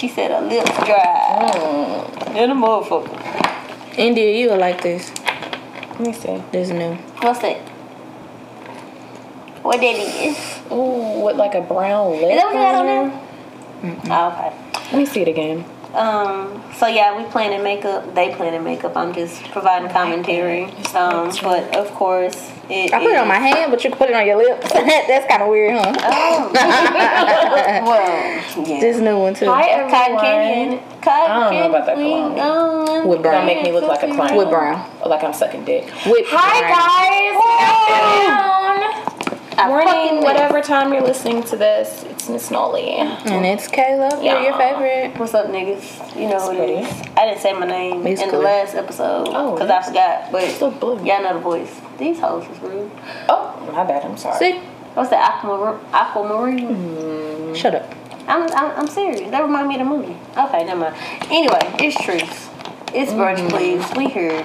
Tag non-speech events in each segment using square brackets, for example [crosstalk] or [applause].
She said her lips dry. Mm. And a motherfucker. India, you like this. Let me see. This new. What's that? What that is? Ooh, with like a brown lip. Is that what you got on there? Oh, okay. Let me see it again. Um, so yeah, we planning makeup. They planning makeup. I'm just providing commentary. Um, but of course, it I put it on my hand, but you can put it on your lips. [laughs] That's kind of weird, huh? Oh. [laughs] well, yeah. This new one too. Hi Cotton everyone. candy. in it. Cotton I don't know about that candy. cologne. Oh, With brown. Don't make me look like a clown. With brown. Or like I'm sucking dick. With Hi brown. guys. I Morning, whatever time you're listening to this, it's Miss Nolly. And it's Caleb. You're your favorite. What's up, niggas? You know what it pretty. is. I didn't say my name It's in cool. the last episode Oh, because I forgot. But It's so blue. y'all know the voice. These hoes is rude. Oh, my bad. I'm sorry. See? What's that? Aquamarine. Aquamarine. Shut up. I'm, I'm I'm serious. That remind me of the movie. Okay, never mind. Anyway, it's truth. It's brunch, please. We here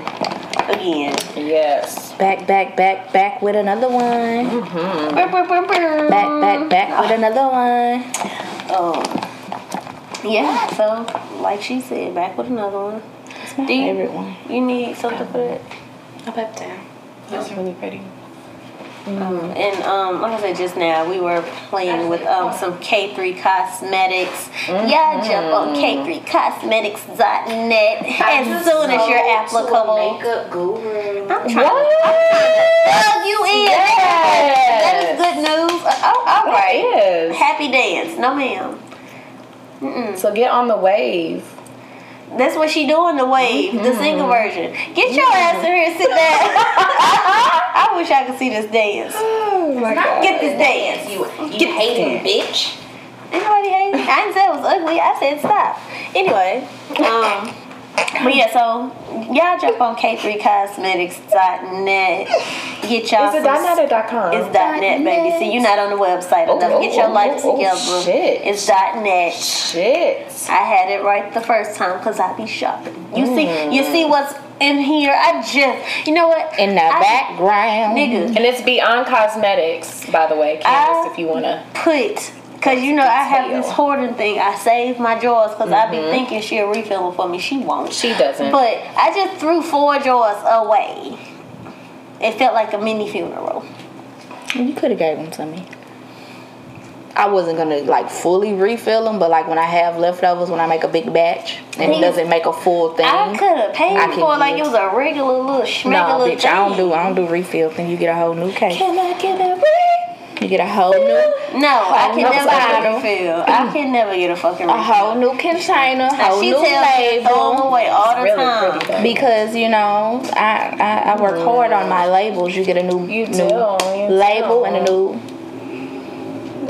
again. Yes. Back, back, back, back with another one. Brr, brr, brr, brr. Back, back, back with another one. Um, yeah. So, like she said, back with another one. It's my Do you- favorite one. You need something for that. I'll pep down. That's really pretty. Um, and um, like I said just now, we were playing with um, some K3 Cosmetics. Y'all jump on K3Cosmetics.net as soon as you're applicable. Makeup guru. I'm trying to plug you in. Yes. That is good news. Uh, oh, all right. Happy dance. No, ma'am. So get on the wave. That's what she doing, the wave, the single version. Get your ass in here and sit down. [laughs] I wish I could see this dance. Oh my god. Get this dance. You, you hating bitch. Anybody hate it? I didn't say it was ugly. I said stop. Anyway, um, but yeah, so y'all jump on K3Cosmetics.net. Get y'all Is it some- .net or .com? It's dot .net, baby. See, you're not on the website Oh, enough. Get your oh, life oh, oh, together. shit. It's .net. Shit. I had it right the first time because I be shopping. You see, you Mm. see what's in here. I just, you know what? In the I background. nigga, And it's Beyond Cosmetics, by the way, Candace, I- if you wanna. put because you know I have this hoarding thing. I save my drawers because I Mm-hmm. be thinking she'll refill them for me. She won't. She doesn't. But I just threw four drawers away. It felt like a mini funeral. You could have gave them to me. I wasn't gonna like fully refill them, but like when I have leftovers, when I make a big batch and it doesn't make a full thing. I could have paid I for it like it was a regular little No, schmegula bitch, I don't do I don't do refill. Then you get a whole new case. Can I get a You get a whole new No, I can no never get a bottle. refill. I can never get a fucking a whole new container, Now whole she new tells me to throw them label. away all the Really time. pretty. Because you know, I, I, I work hard on my mm. labels. You get a new You new do, label and a new.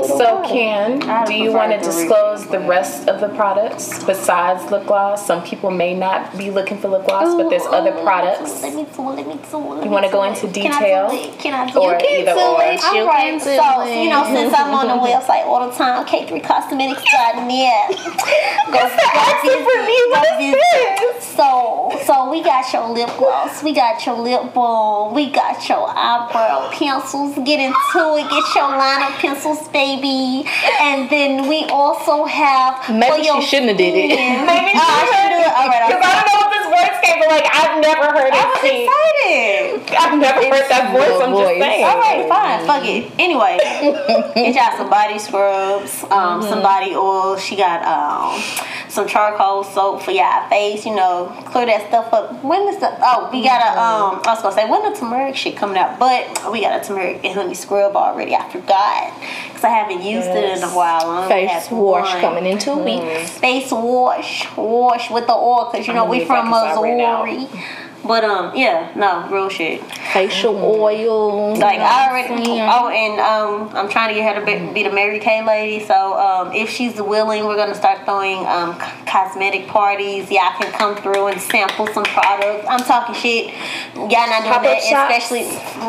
So, Can, do you want to to disclose the rest of the products besides lip gloss? Some people may not be looking for lip gloss, but there's Ooh, other oh, products. Let me do. Let me do it. let You wanna go it. into Can I detail? do it? Can I do Or it? either do or. it. You All right, so it. you know, since I'm on the [laughs] website all the time, K3Cosmetics.net. [laughs] [laughs] go, go visit, go visit. So, so we got your lip gloss, we got your lip balm, we got your eyebrow pencils. Get into it, get your liner pencils, baby. And then we also have Maybe she shouldn't have did it. Maybe Oh, should do it. All right, [laughs] Because I don't know voice came from. Like, I've never heard I it was seen. excited. I've never heard that voice. I'm voice. just saying. All right, fine, fuck it. Anyway, [laughs] get y'all some body scrubs, um, some body oil. She got um, some charcoal soap for y'all face. You know, clear that stuff up. When is the? Oh, we got a um. I was gonna say when the turmeric shit coming out, but we got a turmeric and honey scrub already. I forgot because I haven't used it in a while. I Face wash one. coming in two weeks. Face wash, wash with the oil because you know I'm we gonna from need that 'cause I ran out. But um, yeah, no, real shit. Facial oil. Like I already. saying? Oh, and um, I'm trying to get her to be, be the Mary Kay lady. So um, if she's willing, we're gonna start throwing um cosmetic parties. Y'all can come through and sample some products. I'm talking shit. Y'all not doing Pop-up that, shops? especially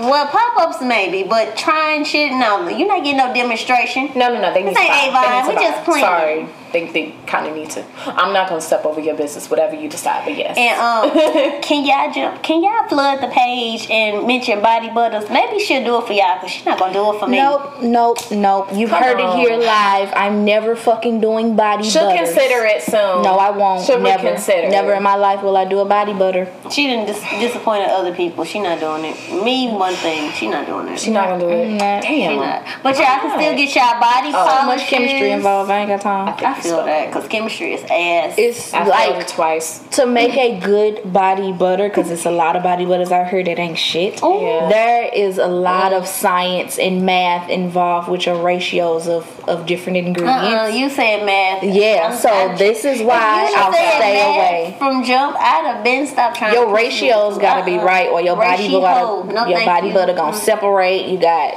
well pop ups maybe, but trying shit no. You're not getting no demonstration. No, no, no. They need This to ain't buy. They Avon. need to We buy. just playing. Sorry. Think they kind of need to. I'm not gonna step over your business, whatever you decide. But yes. And um, [laughs] can y'all jump? Can y'all flood the page and mention body butters? Maybe she'll do it for y'all because she's not gonna do it for me. Nope, nope, nope. You've Come heard on. it here live. I'm never fucking doing body She'll butters. consider it soon. No, I won't. She'll never. consider. Never in my life will I do a body butter. She didn't dis- disappointed other people. She not doing it. Me, one thing. She not doing it. She's not gonna do it. I'm. She Damn. not. But y'all can still get y'all body So polishes. much chemistry involved. I ain't got time. I feel that because chemistry is ass. It's I failed it like twice. to make a good body butter because it's a lot of body butters out here that ain't shit. Yeah. There is a lot of science and math involved, which are ratios of, of different ingredients. uh-uh, you said math. Yeah, I'm- so I'm- this is why I'll said stay math away. From jump, I'd have been stopped trying. Your to ratios gotta be Uh-uh. right, or your body Ratio, gotta, no, your body you. butter gonna Mm. separate. You got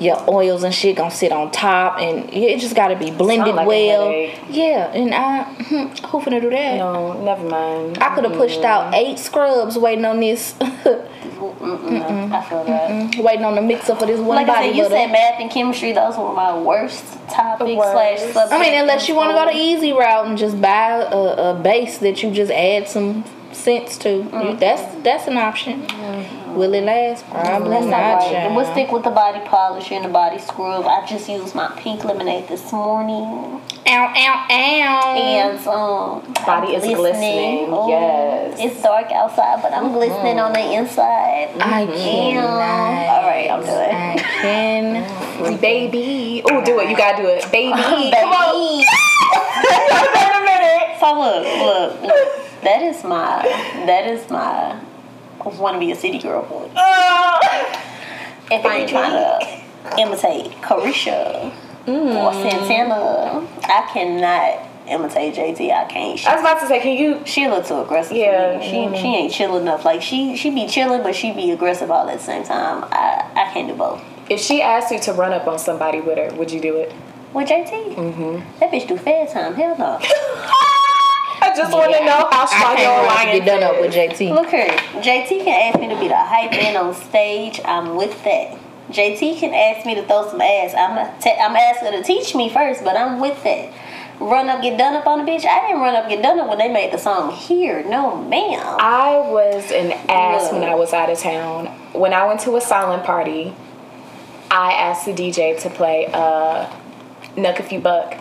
your oils and shit gonna sit on top, and it just gotta be blended like well. Yeah, and I hmm, who finna do that? No, never mind. I could have pushed out eight scrubs waiting on this, [laughs] Mm-mm, I feel that. waiting on the mixer for this one Like I body said, you butter. said math and chemistry. Those were my worst topics worst. slash subjects. I mean, unless you want to go the easy route and just buy a, a base that you just add some sense to, Mm-hmm. that's that's an option. Will it last? Probably That's not. not right. child. We'll stick with the body polish and the body scrub. I just used my pink lemonade this morning, Ow, ow, ow. and um, Body I'm is glistening, Oh, yes. it's dark outside, but I'm glistening on the inside. I Damn. cannot. All right, I'm doing. I can. [laughs] baby. Oh, do it. You gotta do it, baby. [laughs] Come on. Baby. [laughs] Wait a minute. So look, look, look. That is my. That is my. Want to be a city girl voice. If I ain't trying to imitate Caresha or Santana, I cannot imitate JT. I can't. She, I was about to say, can you? she a little too aggressive. Yeah, for me. She she ain't chill enough. Like she she be chilling, but she be aggressive all at the same time. I I can't do both. If she asked you to run up on somebody with her, would you do it? With JT, mm-hmm. that bitch do fair time. Hell no. [laughs] I just want to know how I strong your can't wait to alliance get done up with JT. Look here, JT can ask me to be the hype man on stage. I'm with that. JT can ask me to throw some ass. I'm a te- I'm asking her to teach me first, but I'm with that. Run up, get done up on the bitch. I didn't run up, get done up when they made the song here. No, ma'am. I was an ass when I was out of town. When I went to a silent party, I asked the DJ to play uh, Knuck If You Buck.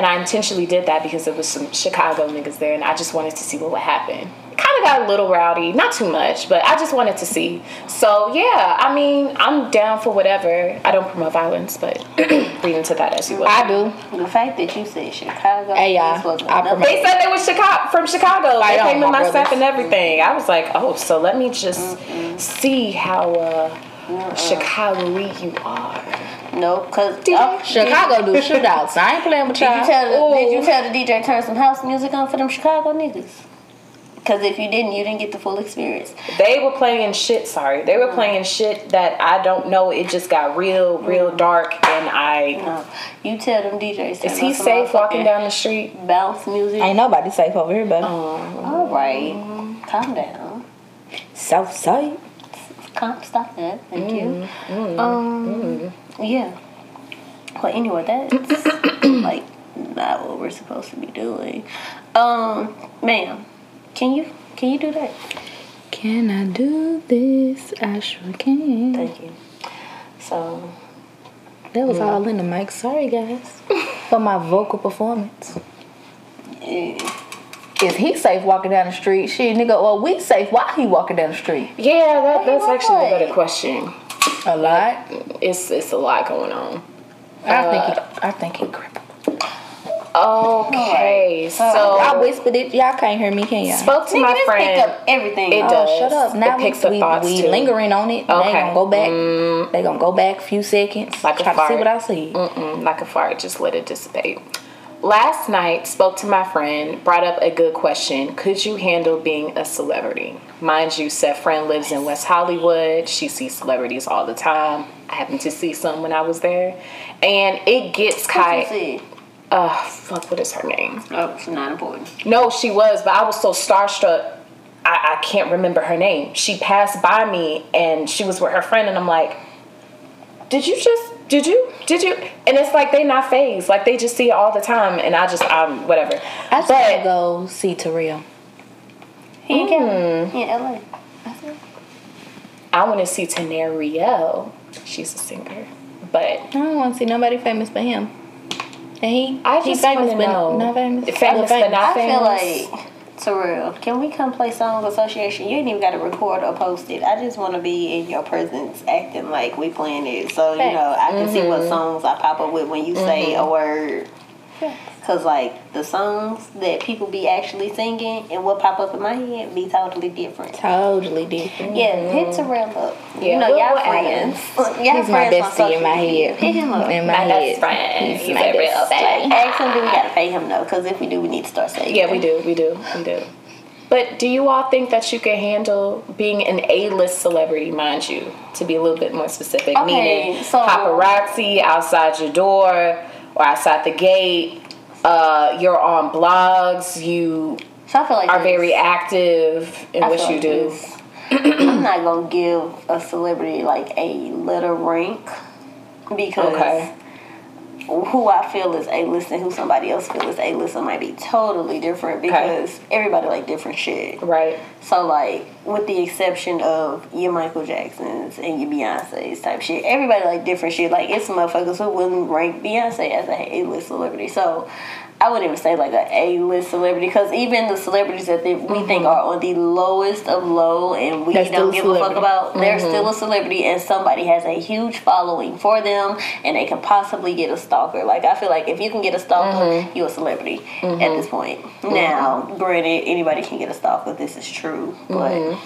And I intentionally did that because there was some Chicago niggas there and I just wanted to see what would happen. It kind of got a little rowdy, not too much, but I just wanted to see. So yeah, I mean, I'm down for whatever. I don't promote violence, but [clears throat] read into that as you will. I do. the fact that you said Chicago. Hey, y'all, was I They said they was Chicago from Chicago. Right they on, came in my my set brothers. and everything. I was like, oh, so let me just see how uh, Chicago-y you are. No, cause DJ? oh, Chicago do shootouts. I ain't playing with Did you tell the, did you tell the DJ turn some house music on for them Chicago niggas? Cause if you didn't, you didn't get the full experience. They were playing shit. Sorry, they were mm-hmm. playing shit that I don't know. It just got real, real mm-hmm. dark, and I. No, you tell them DJs. Is he safe walking down the street? Bounce music. Ain't nobody safe over here, baby. Oh, all right, mm-hmm. calm down. South side. Calm, stop that. Thank you. Mm, Um, yeah. But anyway, that's [coughs] like not what we're supposed to be doing. Um, ma'am, can you can you do that? Can I do this? I sure can. Thank you. So That was all in the mic. Sorry, guys, [laughs] for my vocal performance. eh, Is he safe walking down the street? Shit, nigga, or we safe while he walking down the street? Yeah, that, that's actually a better question. A lot. It's it's a lot going on. I think he, uh, I think he crippled. Okay, so I whispered it. Y'all can't hear me, can y'all? spoke to nigga, my this friend. pick up everything. It Oh, does. Shut up. It Now we, picks up we, thoughts, we too. lingering on it. Okay. They gonna go back. Mm. They gonna go back a few seconds. Like a try to see what I see. Mm-mm, like a fart, just let it dissipate. Last night, spoke to my friend, brought up a good question. Could you handle being a celebrity? Mind you, said friend lives in West Hollywood. She sees celebrities all the time. I happened to see some when I was there. And it gets kind uh fuck what is her name? Oh, it's not important. No, she was, but I was so starstruck. I, I can't remember her name. She passed by me and she was with her friend, and I'm like, Did you just Did you? Did you? And it's like they not phased. Like they just see it all the time, and I just I'm whatever. I just want to go see Terrell. He mm. can. Yeah, LA. I want to see Tenariel. She's a singer, but I don't want to see nobody famous but him. And he, I he just famous wanna but know. not famous. Famous Other but not I feel famous. like Terrell, can we come play Song Association? You ain't even got to record or post it. I just want to be in your presence, acting like we playing it, so you know I can see what mm-hmm. songs I pop up with when you say a mm-hmm. word. [laughs] Cause like the songs that people be actually singing and what pop up in my head be totally different. Totally different. Yeah, hit Terrell up. Yeah, you know, we'll- y'all we'll friends. [laughs] Y'all He's my friends on bestie in my head. Hit him up. In my, My head. best friend. He's He's my a real best bad. Ask him, do we gotta pay him though? Cause if we do, we need to start saying. Yeah, we do, we do, we do. But do you all think that you can handle being an A-list celebrity, mind you, to be a little bit more specific, Okay, meaning so- paparazzi outside your door or outside the gate? Uh, you're on blogs. You So like are very active in I what you like do. [clears throat] I'm not gonna give a celebrity like a letter rank because Okay. Who I feel is a list and who somebody else feels is a list might be totally different because everybody like different shit. Right. So like, with the exception of your Michael Jacksons and your Beyonce's type shit, everybody like different shit. Like it's motherfuckers who wouldn't rank Beyonce as a A list celebrity. So I wouldn't even say like a A list celebrity because even the celebrities that they, we think mm-hmm. are on the lowest of low and we They're don't give a fuck celebrity. about, they're mm-hmm. still a celebrity and somebody has a huge following for them and they can possibly get a stalker. Like I feel like if you can get a stalker, mm-hmm. you're a celebrity at this point. Now, granted, anybody can get a stalker. This is true, but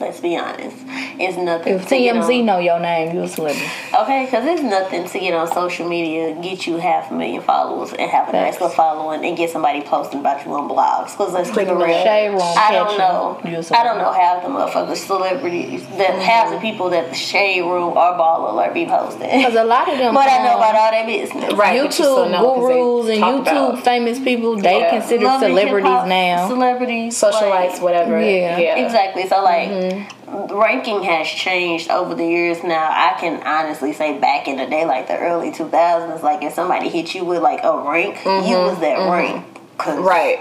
let's be honest, it's nothing. If to get TMZ on- know your name, you're a celebrity. Okay, because it's nothing to get on social media, get you half a million followers, and have a nice little following, and get somebody posting about you on blogs. Because let's keep it real. Shade I don't know. You a I celebrity. don't know half the motherfuckers celebrities that half the people that the shade room or Baller Alert be posting. Because a lot of them. [laughs] But I know um, about all their business. Right. but you still YouTube know 'cause they gurus and YouTube about famous people, they Yeah. consider Love celebrities now. Celebrities, socialites, like- whatever. Yeah. yeah. Exactly. So like Mm-hmm. Ranking has changed over the years now. I can honestly say back in the day, like the early two thousands, like if somebody hit you with like a rank, you was that rank. Cause Mm-hmm. Right.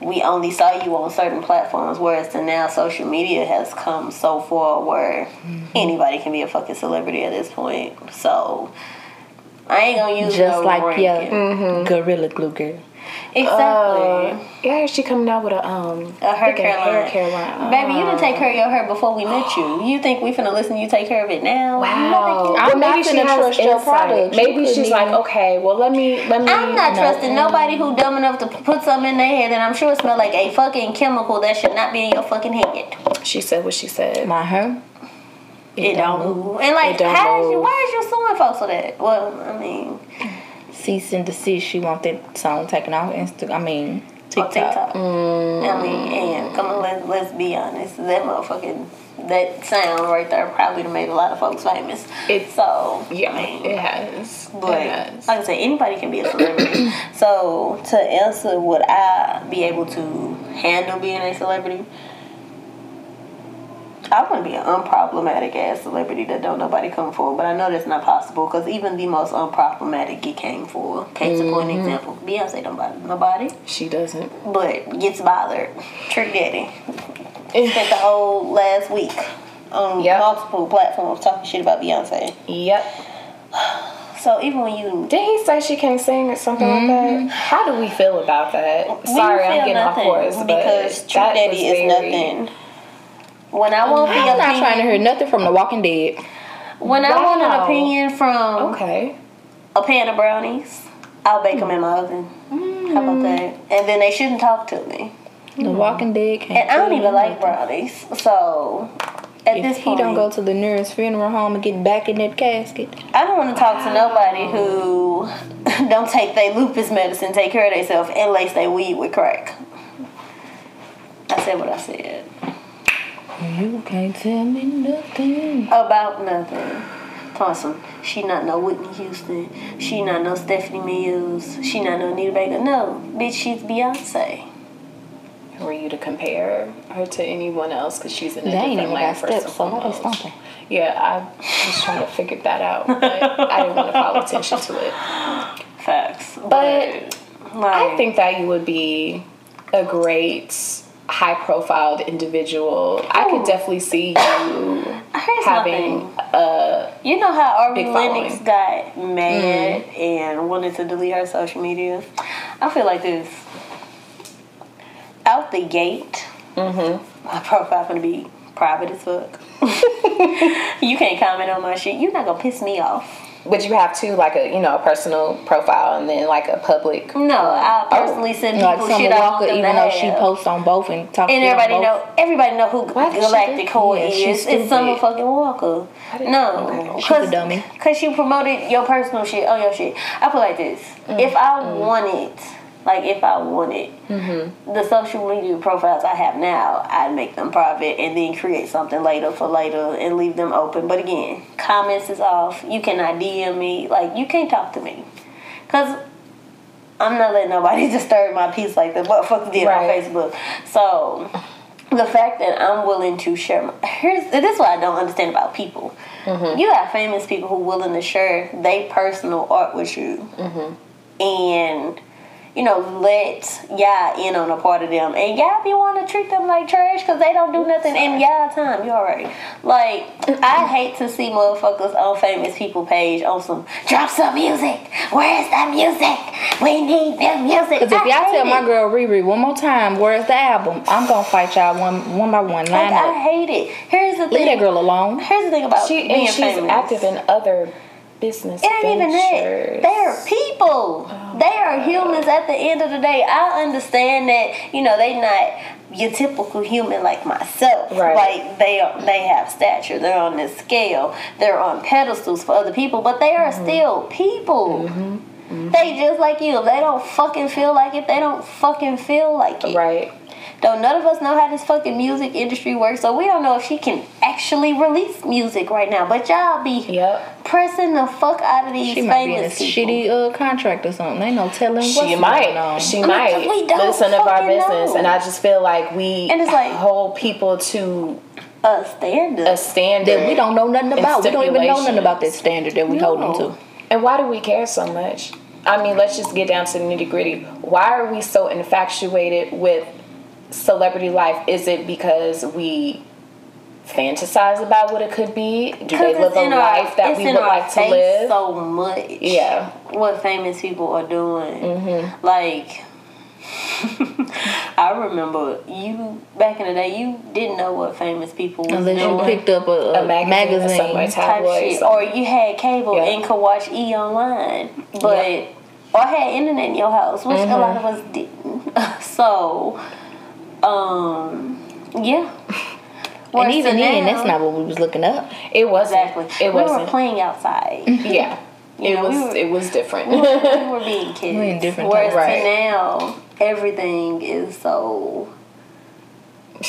we only saw you on certain platforms, whereas to now social media has come so far where Mm-hmm. anybody can be a fucking celebrity at this point. So I ain't gonna use Just no like ranking. your Gorilla Glue girl. Exactly. Uh, yeah, she coming out with a um A hair like care line. hair care line. Baby, you didn't take care of your hair before we met you. You think we finna listen you take care of it now? Wow. I'm Well, not maybe she finna has trust your insight. product. You Maybe she's like, okay, well let me let me. I'm not No. trusting nobody who dumb enough to put something in their head that I'm sure it smell like a fucking chemical that should not be in your fucking head. She said what she said. My hair. It, don't move. And like, It don't how is you? move. Why is you suing folks for that? Well, I mean, Cease and desist. She want that song taken off Instagram. I mean TikTok. TikTok. Mm. I mean, and come on, let's let's be honest. That motherfucking that sound right there probably made a lot of folks famous. It's- so Yeah, I mean, it has. But it has. like I say, anybody can be a celebrity. [coughs] so to answer, would I be able to handle being a celebrity? I want to be an unproblematic ass celebrity that don't nobody come for, but I know that's not possible because even the most unproblematic get came for. Case in point example, Beyonce don't bother nobody, She doesn't. but gets bothered. Trick Daddy [laughs] spent the whole last week on Yep. multiple platforms talking shit about Beyonce. Yep. So even when you Did he say she can't sing or something like that? Mm-hmm. How do we feel about that? We Sorry, I'm getting off course, but because Trick Daddy is very- nothing. When I want the I'm not opinion, trying to hear nothing from The Walking Dead. when I want an opinion from Okay. a pan of brownies, I'll bake them in my oven. How about mm. that? And then they shouldn't talk to me. The Walking Dead can't. And I don't even like brownies, so at If this he don't go to the nearest funeral home and get back in that casket, I don't want to talk to nobody who [laughs] don't take their lupus medicine, take care of themselves, and lace their weed with crack. I said what I said. You can't tell me nothing. About nothing. Awesome. She not no Whitney Houston. She not no Stephanie Mills. She not no Anita Baker. No, bitch, she's Beyonce. were you to compare her to anyone else because she's in a They different even lane got first steps, and so how they foremost. stomping? Yeah, I was trying to figure that out, but I didn't want to [laughs] call attention to it. Facts. But like, I think that you would be a great high profiled individual. I could definitely see you having a You know how Ari Lennox got mad mm. and wanted to delete her social media? I feel like this. Out the gate, mm-hmm. my profile gonna be private as fuck. [laughs] you can't comment on my shit. You're not gonna piss me off. Would you have to like a you know a personal profile and then like a public No, I personally send Like people Summer shit Walker, even though she posts on both and talks And everybody know everybody know who Why Galactic Core Yeah, is. It's Summer fucking Walker. No, okay. A dummy. Cause you promoted your personal shit on your shit. I put like this: Mm. if I wanted, like if I wanted, Mm-hmm. the social media profiles I have now, I'd make them private and then create something later for later and leave them open. But again, comments is off. You cannot DM me. Like you can't talk to me, cause. I'm not letting nobody [laughs] disturb my peace like the fuck did Right. on Facebook. So the fact that I'm willing to share my, here's this is what I don't understand about people. You have famous people who willing to share their personal art with you, and you know let y'all in on a part of them, and y'all be want to treat them like trash because they don't do nothing in y'all time. You alright? Like I hate to see motherfuckers on famous people page on some drop some music. Where's the music? We need the music. Because if y'all tell my girl Riri one more time, where's the album? I'm gonna fight y'all one one by one. Like, Line I hate it. Here's the thing. Leave that girl alone. Here's the thing about she being and she's famous. active in other business It ain't even that. They are people. Oh, they are humans at the end of the day. I understand that, you know, they not your typical human like myself. Right. Like they are they have stature. They're on this scale. They're on pedestals for other people, but they are Mm-hmm. still people. They just like you. If they don't fucking feel like it, they don't fucking feel like it. right. Though none of us know how this fucking music industry works, so we don't know if she can actually release music right now. But y'all be Yep. pressing the fuck out of these She might be in a people. shitty uh, contract or something. Ain't no telling what's She going might. on. She Because might we don't listen of our business, know. and I just feel like we And it's like- hold people to a standard. a standard that we don't know nothing about. We don't even know nothing about that standard that we hold them to. And why do we care so much? I mean, let's just get down to the nitty gritty. Why are we so infatuated with celebrity life? Is it because we fantasize about what it could be? Do they live a in our- life that we would like to live? So much. Yeah. What famous people are doing. Mm-hmm. Like, [laughs] I remember you back in the day. You didn't know what famous people was Unless you picked up a, a, A magazine, magazine. or somewhere, type shit, something. or you had cable Yeah. and could watch E online, but Yeah. or had internet in your house, which Mm-hmm. a lot of us didn't. [laughs] so, um, yeah. [laughs] and even then, that's not what we was looking up. It wasn't. exactly. It we wasn't. were playing outside. [laughs] yeah. You it know, we was. were- it was different. we were [laughs] being kids. We're in different Whereas times. Right. to now, everything is so [sighs]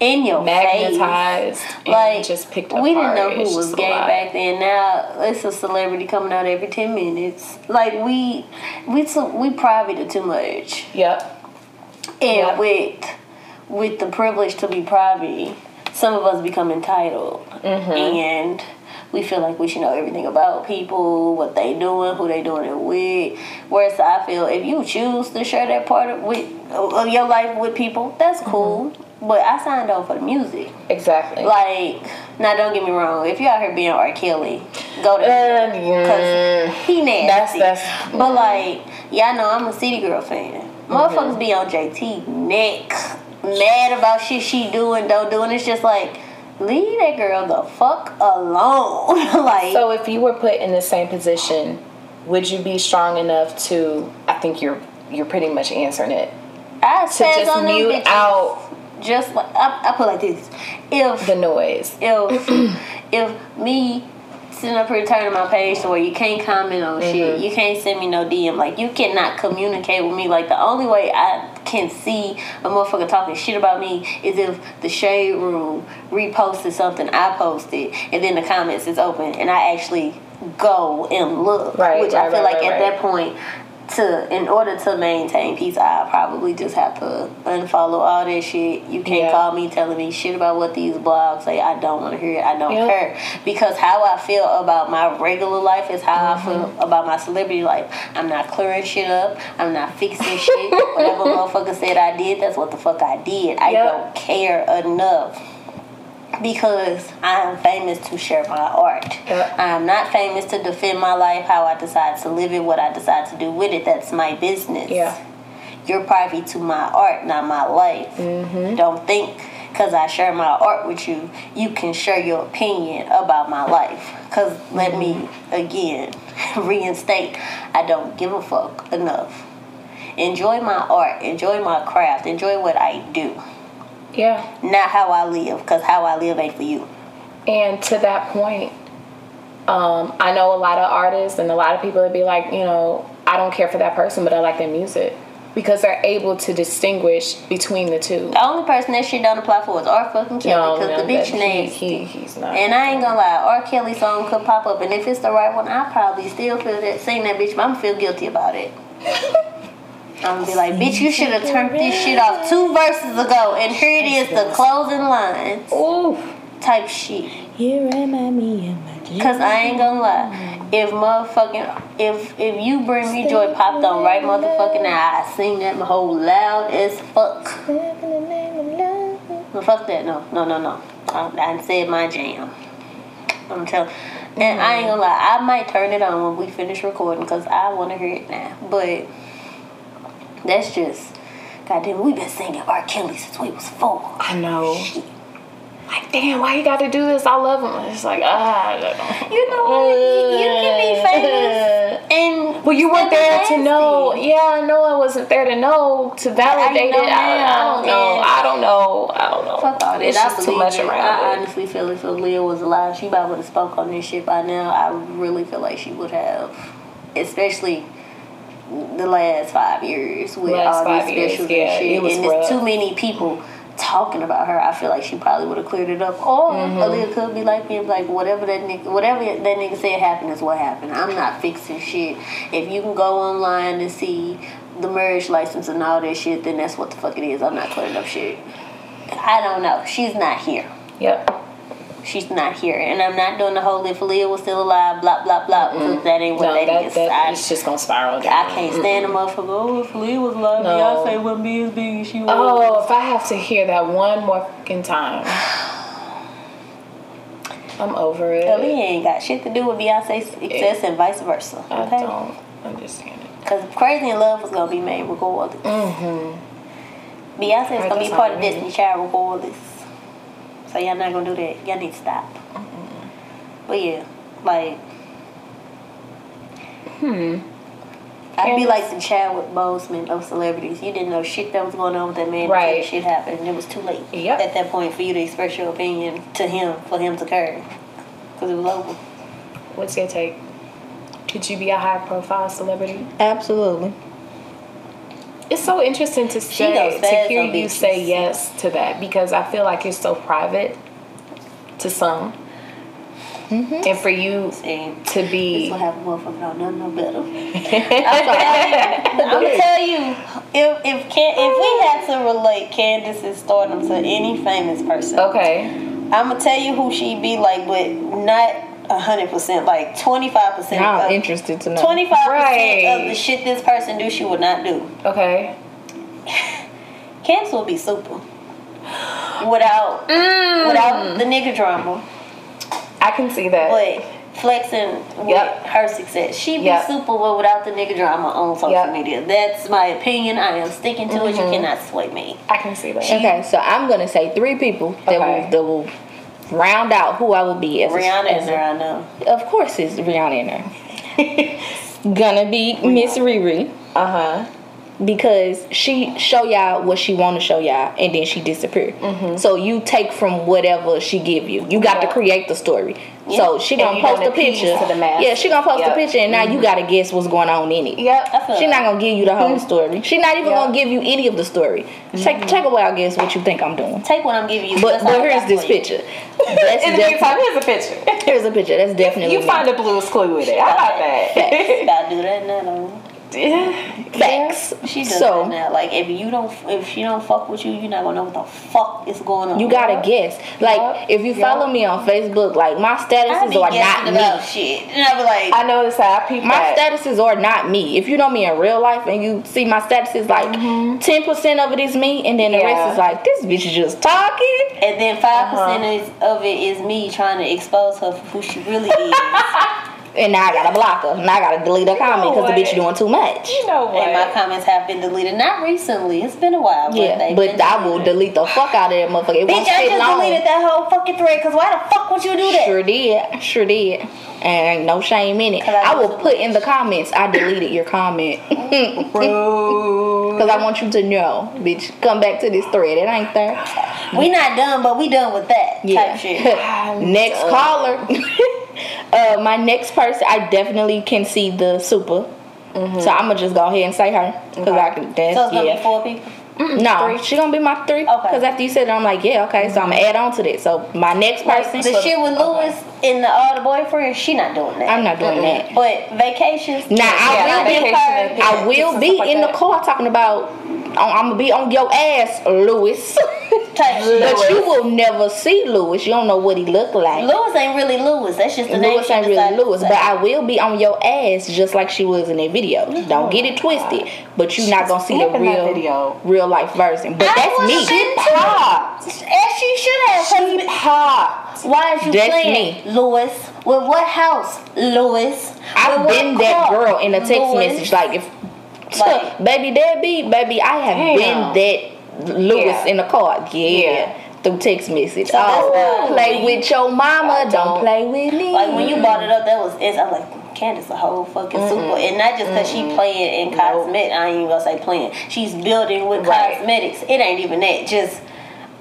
in your face. Magnetized. And Like just picked apart. we didn't know who was gay back then. Now it's a celebrity coming out every ten minutes. Like we, we so- we privated too much, Yep. And Yeah. with with the privilege to be private, some of us become entitled, Mm-hmm. and we feel like we should know everything about people, what they doing, who they doing it with. Whereas I feel if you choose to share that part of with of your life with people, that's Mm-hmm. cool. But I signed on for the music. Exactly. Like, now don't get me wrong. If you out here being R. Kelly, go to Uh, because he nasty. That's- that's- but like, y'all know I'm a City Girl fan. Motherfuckers be on JT neck, mad about shit she doing, don't do, and it's just like, leave that girl the fuck alone. [laughs] like, So if you were put in the same position, would you be strong enough to? I think you're you're pretty much answering it. I To said just mute out Just like I, I put it like this: if the noise. if [clears throat] if me sitting up here turning my page to where you can't comment on shit, Mm-hmm. you can't send me no DM, like you cannot communicate with me. Like the only way I can see a motherfucker talking shit about me is if the shade room reposted something I posted, and then the comments is open, and I actually go and look. Right, which I feel right, like right, at right. that point. To in order to maintain peace, I probably just have to unfollow all that shit. You can't Yeah. call me telling me shit about what these blogs say. I don't want to hear it. I don't Yep. care because how I feel about my regular life is how I feel mm-hmm. about my celebrity life. I'm not clearing shit up. I'm not fixing shit. Whatever [laughs] motherfucker said I did, that's what the fuck I did. I Yep. don't care enough because I am famous to share my art. Yep. I am not famous to defend my life, how I decide to live it, what I decide to do with it. That's my business. Yeah. You're privy to my art, not my life. Mm-hmm. Don't think because I share my art with you, you can share your opinion about my life. Because let me, Mm-hmm. again, [laughs] reinstate I don't give a fuck enough. Enjoy my art, enjoy my craft, enjoy what I do, Yeah. not how I live, because how I live ain't for you. And to that point, um, I know a lot of artists and a lot of people would be like, you know, I don't care for that person, but I like their music because they're able to distinguish between the two. The only person that shit don't apply for is R fucking Kelly because the bitch named. he, he, he's not. And I ain't gonna lie, R. Kelly song could pop up, and if it's the right one, I probably still feel that sing that bitch, but I'm feel guilty about it. [laughs] I'm gonna be like, bitch, you should have turned this shit off two verses ago, and here it is, the closing lines Ooh. type shit. You remind me of my Cause I ain't gonna lie, if motherfucking if if you bring me joy popped on right motherfucking now, I sing that whole loud as fuck. No, fuck that. No, no, no, no. I, I said my jam. I'm telling. And I ain't gonna lie, I might turn it on when we finish recording because I want to hear it now. But that's just, goddamn, we've been singing R. Kelly since we was four. I know. Like, damn, why you got to do this? I love him. It's like, ah. I. You know what? You, you can be [laughs] famous and Well, you weren't there to know. Yeah, I know I wasn't there to know to validate know it. I, I don't know. I don't know. I don't know. Fuck all that. It's I just too much it. around I it. honestly feel if Aaliyah was alive, she probably would have spoke on this shit by now. I really feel like she would have, especially the last five years with Last all these years, specials yeah, and shit. it was and there's too many people talking about her. I feel like she probably would have cleared it up. Or Mm-hmm. Aaliyah could be like me, like whatever that nigga, whatever that nigga said happened is what happened. I'm not fixing shit. If you can go online and see the marriage license and all that shit, then that's what the fuck it is. I'm not clearing up shit. I don't know. She's not here. Yep. She's not here, and I'm not doing the whole if Aaliyah was still alive, blah blah blah. Because that ain't what No, that that, is. that I, it's just gonna spiral Down. I can't stand a motherfucker. Oh, if Aaliyah was alive, No. Beyonce wouldn't be as big as she was. Oh, if I have to hear that one more fucking time, [sighs] I'm over it. Aaliyah ain't got shit to do with Beyonce's success and vice versa. Okay? I don't understand it. because Crazy in Love was gonna be made regardless. Mm-hmm. Beyonce's Right, gonna be part of it is. Destiny Child regardless. So y'all not gonna do that. Y'all need to stop. But yeah, like. Hmm. I'd be Candace? like the Chadwick Boseman of celebrities. You didn't know shit that was going on with that man Right. until shit happened. And it was too late Yep. at that point for you to express your opinion to him, for him to care. Because it was over. What's your take? Could you be a high profile celebrity? Absolutely. It's so interesting to say to hear you bitches. say yes to that because I feel like it's so private to some, mm-hmm. and for you to this be will have a motherfucker don't no better. [laughs] I'm gonna tell you, if if can if we had to relate Candace's stardom to any famous person, okay, I'm gonna tell you who she'd be like, but not hundred percent, like twenty five percent. Now I'm interested to know. Twenty five percent of the shit this person do, she would not do. okay, [laughs] Candace would be super without Mm. without the nigga drama, I can see that. but flexing with Yep. her success. She be Yep. super well without the nigga drama on social Yep. media. That's my opinion. I am sticking to it. You Mm-hmm. cannot sway me. I can see that. Okay, so I'm gonna say three people that Okay. will that will round out who I will be as a- Rihanna as is a- there, I know. Of course, it's Rihanna in there. [laughs] Gonna be Miss Riri Uh huh. because she show y'all what she want to show y'all, and then she disappear. So you take from whatever she give you. You got Mm-hmm. Yeah. to create the story. So she gonna post don't a picture to the masses. Yeah, she gonna post Yep. Mm-hmm. a picture, and now you gotta guess what's going on in it. Yep. I feel She not gonna give you the whole [laughs] story. She not even Yeah. gonna give you any of the story. Take take a wild guess what you think I'm doing. take what I'm giving you. But That's all but I this picture. That's [laughs] In the meantime, here's a picture. [laughs] here's a picture. That's definitely You me. find a blue's clue with it. How about that? Gotta do that now. Though. Facts. She does so that. Like if you don't, if she don't fuck with you, you're not gonna know what the fuck is going on. you gotta guess. Like if you follow me on Facebook, like my statuses are not me. shit, and I be like, I noticed that. I peeped My that. statuses are not me. If you know me in real life and you see my statuses, like 10 percent of it is me, and then the rest is like this bitch is just talking. and then 5 Uh-huh. percent of it is me trying to expose her for who she really [laughs] is. And now I gotta block her. Now I gotta delete her comment because the bitch what? doing too much. You know what? and my comments have been deleted. Not recently. It's been a while. But Yeah, but been I will delete the fuck out of that motherfucker. It won't Bitch, I just long. deleted that whole fucking thread. Cause why the fuck would you do that? Sure did, sure did, and ain't no shame in it. I I will was- put in the comments. I deleted your comment [laughs] Bro. because I want you to know, bitch. Come back to this thread. It ain't there. We not done, but we done with that Yeah. type shit. [laughs] next done. caller. [laughs] uh, my next person, I definitely can see the super. So I'm gonna just go ahead and say her because I can. That's, So it's gonna yeah. be four people. No, she gonna be my three. Okay. Because after you said it, I'm like, yeah, okay. So I'm gonna add on to that. So my next person, The shit with Lewis and the all the boyfriend, she not doing that. I'm not doing that. But vacations. Now Yeah, I will be. vacation and I will be like in the car talking about. Oh, I'm gonna be on your ass, Lewis. [laughs] type shit. but you will never see Lewis. You don't know what he look like. Lewis ain't really Lewis. That's just the name. Lewis ain't really decided Lewis, but I will be on your ass just like she was in that video. Oh don't get it twisted, but you not gonna see the real, video. real life version. But I that's me. shitting too. Popped. As she should have. 'cause She popped. Why is you That's playing, Lewis? With what house, Lewis? I've been that car, girl in a text Lewis? message. Like if Like- [laughs] baby deadbeat, baby, I have Damn. been that Lewis Yeah. in the car. Yeah. Yeah. Through text message. So oh, play with your mama, don't, don't. play with me. Like when you brought it up, that was it. I'm like, Candace a whole fucking super, and not just because she playing in cosmetics. I ain't even gonna say playing. She's building with Right. cosmetics. It ain't even that. Just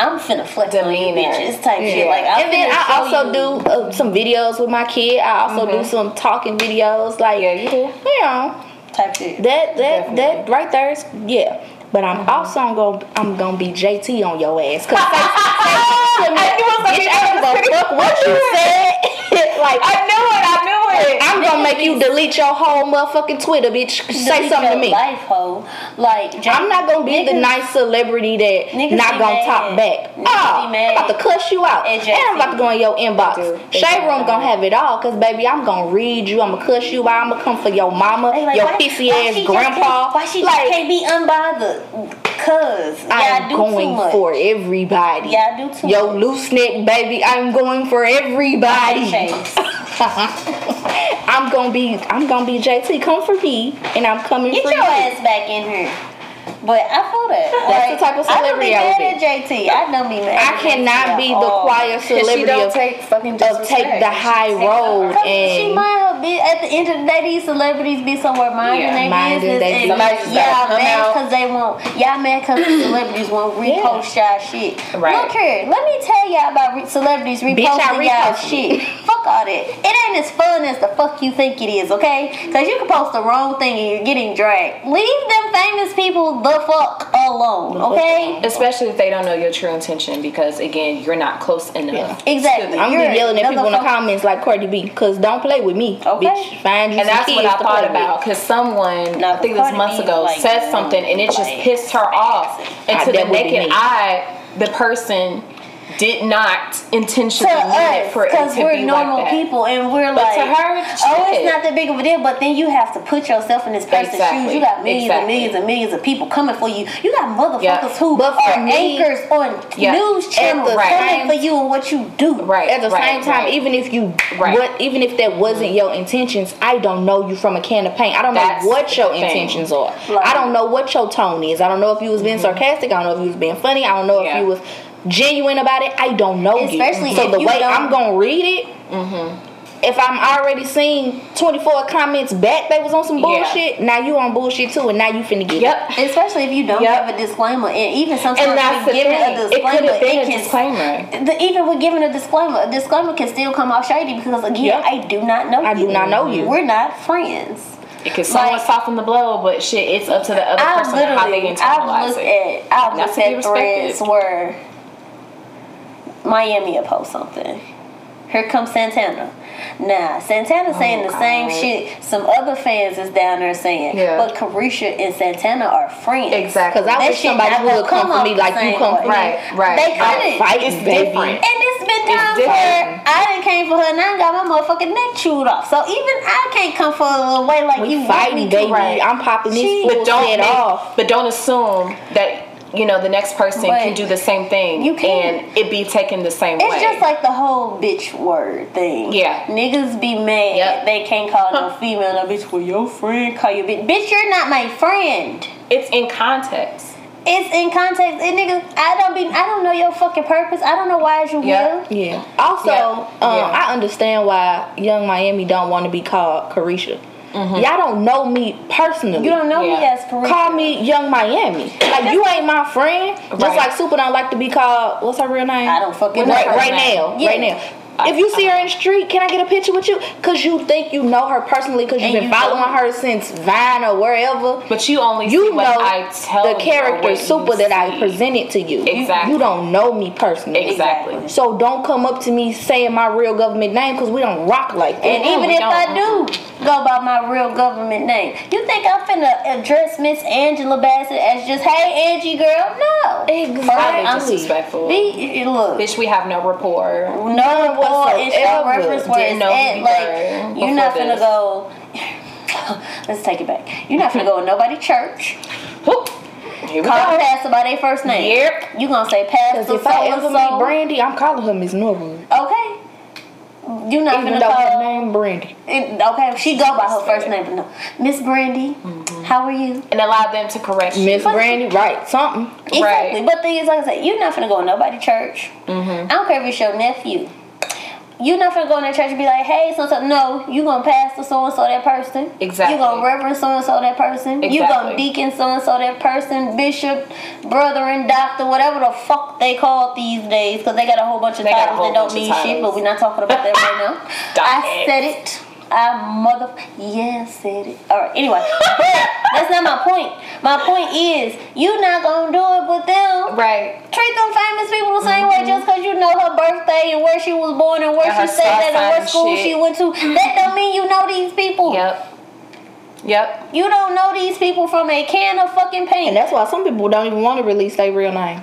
I'm finna flex on you Demeanor. bitches type shit. Like I'm and then I also you- do uh, some videos with my kid. I also do some talking videos. Like, Yeah, you do. you know, type shit. that that that right there is yeah. But I'm also gonna I'm gonna be JT on your ass. Cause say, say to I knew gonna bitch, be I don't that. give a fuck what you [laughs] said. [laughs] like I knew it. I knew it. I'm gonna make you delete your whole motherfucking Twitter, bitch. Say something to me. Life, hoe. Like I'm not gonna be the nice celebrity that not gonna talk back. Niggas Oh, mad. I'm about to cuss you out, And and I'm about to go in your inbox. They Shade. Room gonna have it all, cause baby, I'm gonna read you. I'm gonna cuss you out. I'm gonna come for your mama, like, your pissy ass grandpa. Why she just like can't be unbothered? Cause I'm going for everybody. Y'all do too Yo, much. loose neck, baby. I'm going for everybody. [laughs] [laughs] I'm gonna be, I'm gonna be JT. Come for me, and I'm coming Get for your you. ass back in here. But I feel that. That's the type of celebrity I I don't would be mad at JT. I know me be mad. I cannot be the all. quiet Cause she celebrity don't of, take fucking of take the high road Cause she might have been at the end of the day. These celebrities be somewhere minding Yeah, their minding business, their and business. Somebody y'all gotta mad because they won't. Y'all mad because the [clears throat] celebrities won't repost y'all shit. Right. Look here, let me tell y'all about re- celebrities Bitch, I reposting y'all reposted shit. [laughs] fuck all that. It ain't as fun as the fuck you think it is, okay? Because you can post the wrong thing and you're getting dragged. Leave them famous people the fuck alone, okay? Especially if they don't know your true intention, because again, you're not close enough. Exactly. I'm You're yelling at people in the comments like Cardi B, cause don't play with me, Okay. bitch. Find you And that's what I to thought about because someone, Now, I think this Cardi months B, ago, like, said something and it just pissed her off. And I- to the that would be naked eye, the person did not to intentionally mean it us for it because to we're be normal like that. people and we're But like to her, oh it's not that big of a deal but then you have to put yourself in this person's Exactly. shoes you got millions and millions and millions of people coming for you you got motherfuckers Yeah. who But for are me- anchors on Yeah. news channels the coming for you and what you do Right. At the right, same time, right. even if you, Right. what, even if that wasn't your intentions, I don't know you from a can of paint. I don't That's know what your thing. intentions are. Like- I don't know what your tone is. I don't know if you was being sarcastic. I don't know if you was being funny. I don't know Mm-hmm. Yeah. if you was genuine about it. I don't know Especially you. So if the you way I'm gonna read it. Mm-hmm. If I'm already seeing 24 comments back, they was on some Yeah. bullshit. Now you on bullshit too, and now you finna get it. Yep. especially if you don't Yep. have a disclaimer and even sometimes And that's the giving thing. a disclaimer could have been a can disclaimer. the, even with giving a disclaimer, a disclaimer can still come off shady because again, Yep. I do not know you I you. do not know you. We're not friends. Because someone Like- soften the blow, but shit, it's up to the other I've person how they literally, I've internalize looked it. at, I've And that's looked to at threads where Miami will post something, Here comes Santana. Now, Santana saying oh, the same shit some other fans is down there saying. Yeah. But Caresha and Santana are friends. Exactly. Because I That wish somebody would gonna come for me like you come way. for me. Right, right. They I'm couldn't. fighting, It's baby. different. And it's been times different. where I didn't came for her and I got my motherfucking neck chewed off. So even I can't come for a the way like We you want me fighting, to. baby. right. I'm popping this She- but don't set make, off. but don't assume that you know the next person But can do the same thing you can. and it be taken the same It's way. It's just like the whole bitch word thing. Yeah. Niggas be mad. Yep. They can't call no female no bitch. Well, your friend call you bitch. Bitch, you're not my friend. it's in context. It's in context. And niggas, I don't be. I don't know your fucking purpose. I don't know why is you Yeah. here. Yeah. Also, Yeah. Um, Yeah. I understand why Yung Miami don't want to be called Caresha. Mm-hmm. Y'all don't know me personally. You don't know me Yeah. as Caresha. Call me Yung Miami. Like you ain't my friend. Just like Super don't like to be called. What's her real name? I don't fucking right, know her right now. Yeah. Right now. If you see her in the street, can I get a picture with you? Cause you think you know her personally, cause you've been you following don't. her since Vine or wherever. But you only You know I tell the character Super that I presented to you. You- Exactly. You don't know me personally. Exactly. So don't come up to me saying my real government name because we don't rock like that. And even if don't. I do go by my real government name, you think I'm finna address Miss Angela Bassett as just, hey, Angie girl? No. Exactly. I'm- disrespectful. Be, look. Bitch, we have no rapport. no rapport it's no whatsoever. reference where it's know who at. Like you're not gonna go. [laughs] Let's take it back. You're not gonna go with nobody church. Whoop. Here Call go. pastor by their first name. Yep. You gonna say pastor if I ever so meet. Brandy, I'm calling her Miss Norwood. Okay. You're not Even finna though her name Brandy. it- Okay, she go by her first name, but no. Miss Brandy, how are you? And allow them to correct. Miss Brandy, right, something. Exactly. But the thing is, like I said, you're not gonna go in nobody church. Mm-hmm. I don't care if it's your nephew. You're not finna go in that church and be like, hey, so so. No, you gonna pastor so and so that person. Exactly. You gonna reverend so and so that person. Exactly. You gonna deacon so and so that person. Bishop, brethren, doctor, whatever the fuck they call it these days, because they got a whole bunch of They titles that don't mean shit. But we're not talking about that right now. [laughs] I said it. I mother yeah said it. All right. Anyway, but that's not my point. My point is you not gonna do it with them. Right. Treat them famous people the same way mm-hmm. just because you know her birthday and where she was born and where And she stayed at and what school shit. she went to. That don't mean you know these people. Yep. Yep. You don't know these people from a can of fucking And paint. that's why some people don't even want to release their real name.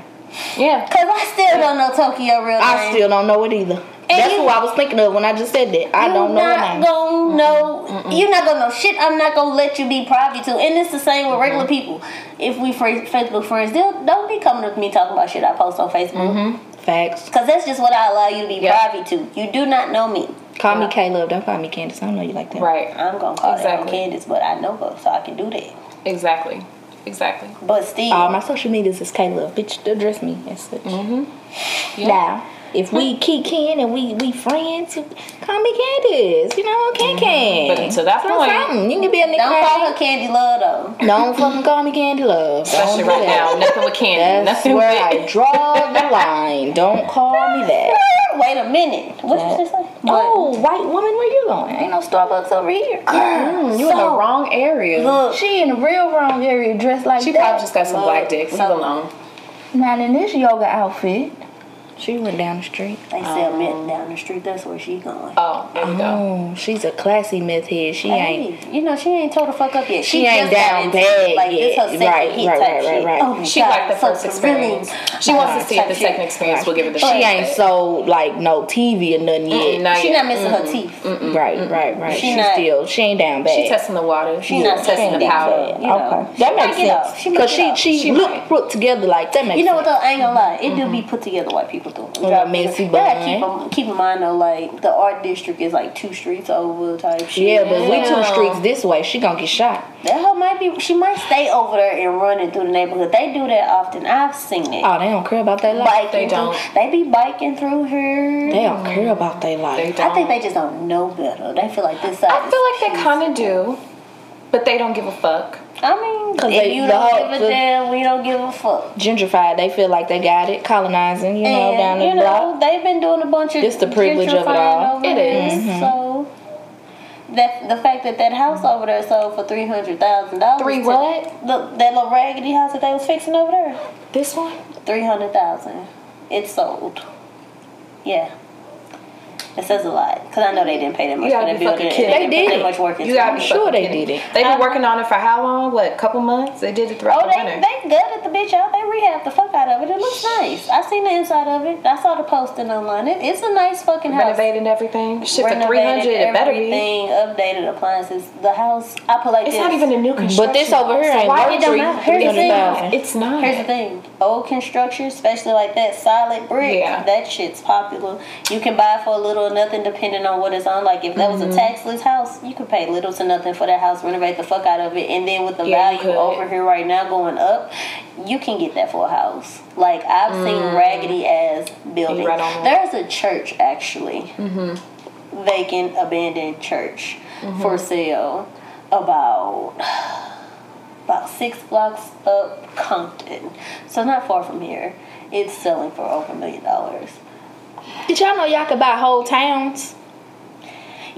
Yeah. Cause I still don't know Tokyo real name. I still don't know it either. That's you- who I was thinking of when I just said that. I don't know her not gonna know. You're not gonna know shit. I'm not gonna let you be privy to. And it's the same with regular people. If we Facebook friends, they'll don't be coming up to me talking about shit I post on Facebook. Facts. Cause that's just what I allow you to be Yeah. privy to. You do not know me. Call me Yeah. K Love. Don't call me Candace. I don't know you like that. Right. I'm gonna call Exactly. Candace, but I know her, so I can do that. Exactly. Exactly. But still, All my social medias is Love. Bitch, address me as such. Mm-hmm. Yeah. Now, if we kick in and we we friends, call me Candace. You know, Can Can. But to that So point- something. you can be a nickname. don't call her Candy Love though. Don't fucking call me Candy Love. Especially Don't do right that. now. Nothing with candy. That's Nothing where I with [laughs] draw the line. Don't call me that. [laughs] Wait a minute. What did you say? Oh, white woman, where you going? Ain't no Starbucks over here. Mm, you in the So- wrong area. Look, She in the real wrong area, dressed like she that. She probably just got some Look, black dick. Leave so- alone. Not in this yoga outfit. She went down the street. they sell mint oh. down the street. That's where she going. Oh, there we go. Oh, she's a classy meth head. She ain't. You know she ain't told the fuck up yet. She ain't down into bad it. Like this yet. her second Right, hit right, right, right, Oh She God, liked the first experience. She wants to see if the type shit. second experience will give her the She shit. ain't sold like no TV or nothing yet. Not She yet. not missing her teeth. Right, right, right. She She, not- still she ain't down bad. She testing the water. She not testing the testing powder. bad. you know. okay, that She makes might get up. sense. Cause she she, She look put together like that makes You know what sense. though? I ain't gonna lie. It do be put together white people do. A messy You gotta bun. keep, 'em- keep in mind though, like the art district is like two streets over type shit. Yeah, but we two streets this way, she gonna get shot. That hoe might be. She might stay over there and running through the neighborhood. They do that often. I've seen it. Oh, they don't care about their life. biking they through- don't. They be biking through here. They don't care about their They life. don't. I think they just don't know better. They feel like this. I feel like they kind of do, but they don't give a fuck. I mean, 'Cause if they- you don't whole- give a damn, we don't give a fuck. Gentrified, they feel like they got it. Colonizing, you know, down And the you block. know, they've been doing a bunch of It's the privilege of it all. It is. Mm-hmm. So that the fact that that house over there sold for three hundred thousand dollars. Three what? The, that little raggedy house that they was fixing over there. This one? Three hundred thousand. It sold. Yeah. It says a lot because I know they didn't pay that much You for gotta that be building. fucking and. They didn't put did that much work into You gotta be. Sure they fucking did it. They've been working on it for how long? What, a couple months? They did it throughout Oh, the they winter. they gutted the bitch out. They rehabbed the fuck out of it. It looks nice. I seen the inside of it. I saw the posting online. It, it's a nice fucking house. Renovated everything. Shit for three Renovated hundred. It better be. everything, updated appliances. The house. I put like It's this. not even a new construction. But this over here so ain't why no it don't three- Here's the thing. 300,000. It's not. Here's the thing: old construction, especially like that solid brick, Yeah. that shit's popular. You can buy for a little or nothing depending on what it's on. Like if that was Mm-hmm. a taxless house, you could pay little to nothing for that house, renovate the fuck out of it, and then with the Yeah, value over here right now going up, you can get that for a house. Like I've seen Mm. raggedy ass buildings. right. There's a church actually, Mm-hmm. vacant, abandoned church Mm-hmm. for sale about about six blocks up Compton. So not far from here. It's selling for over a million dollars. Did y'all know y'all could buy whole towns?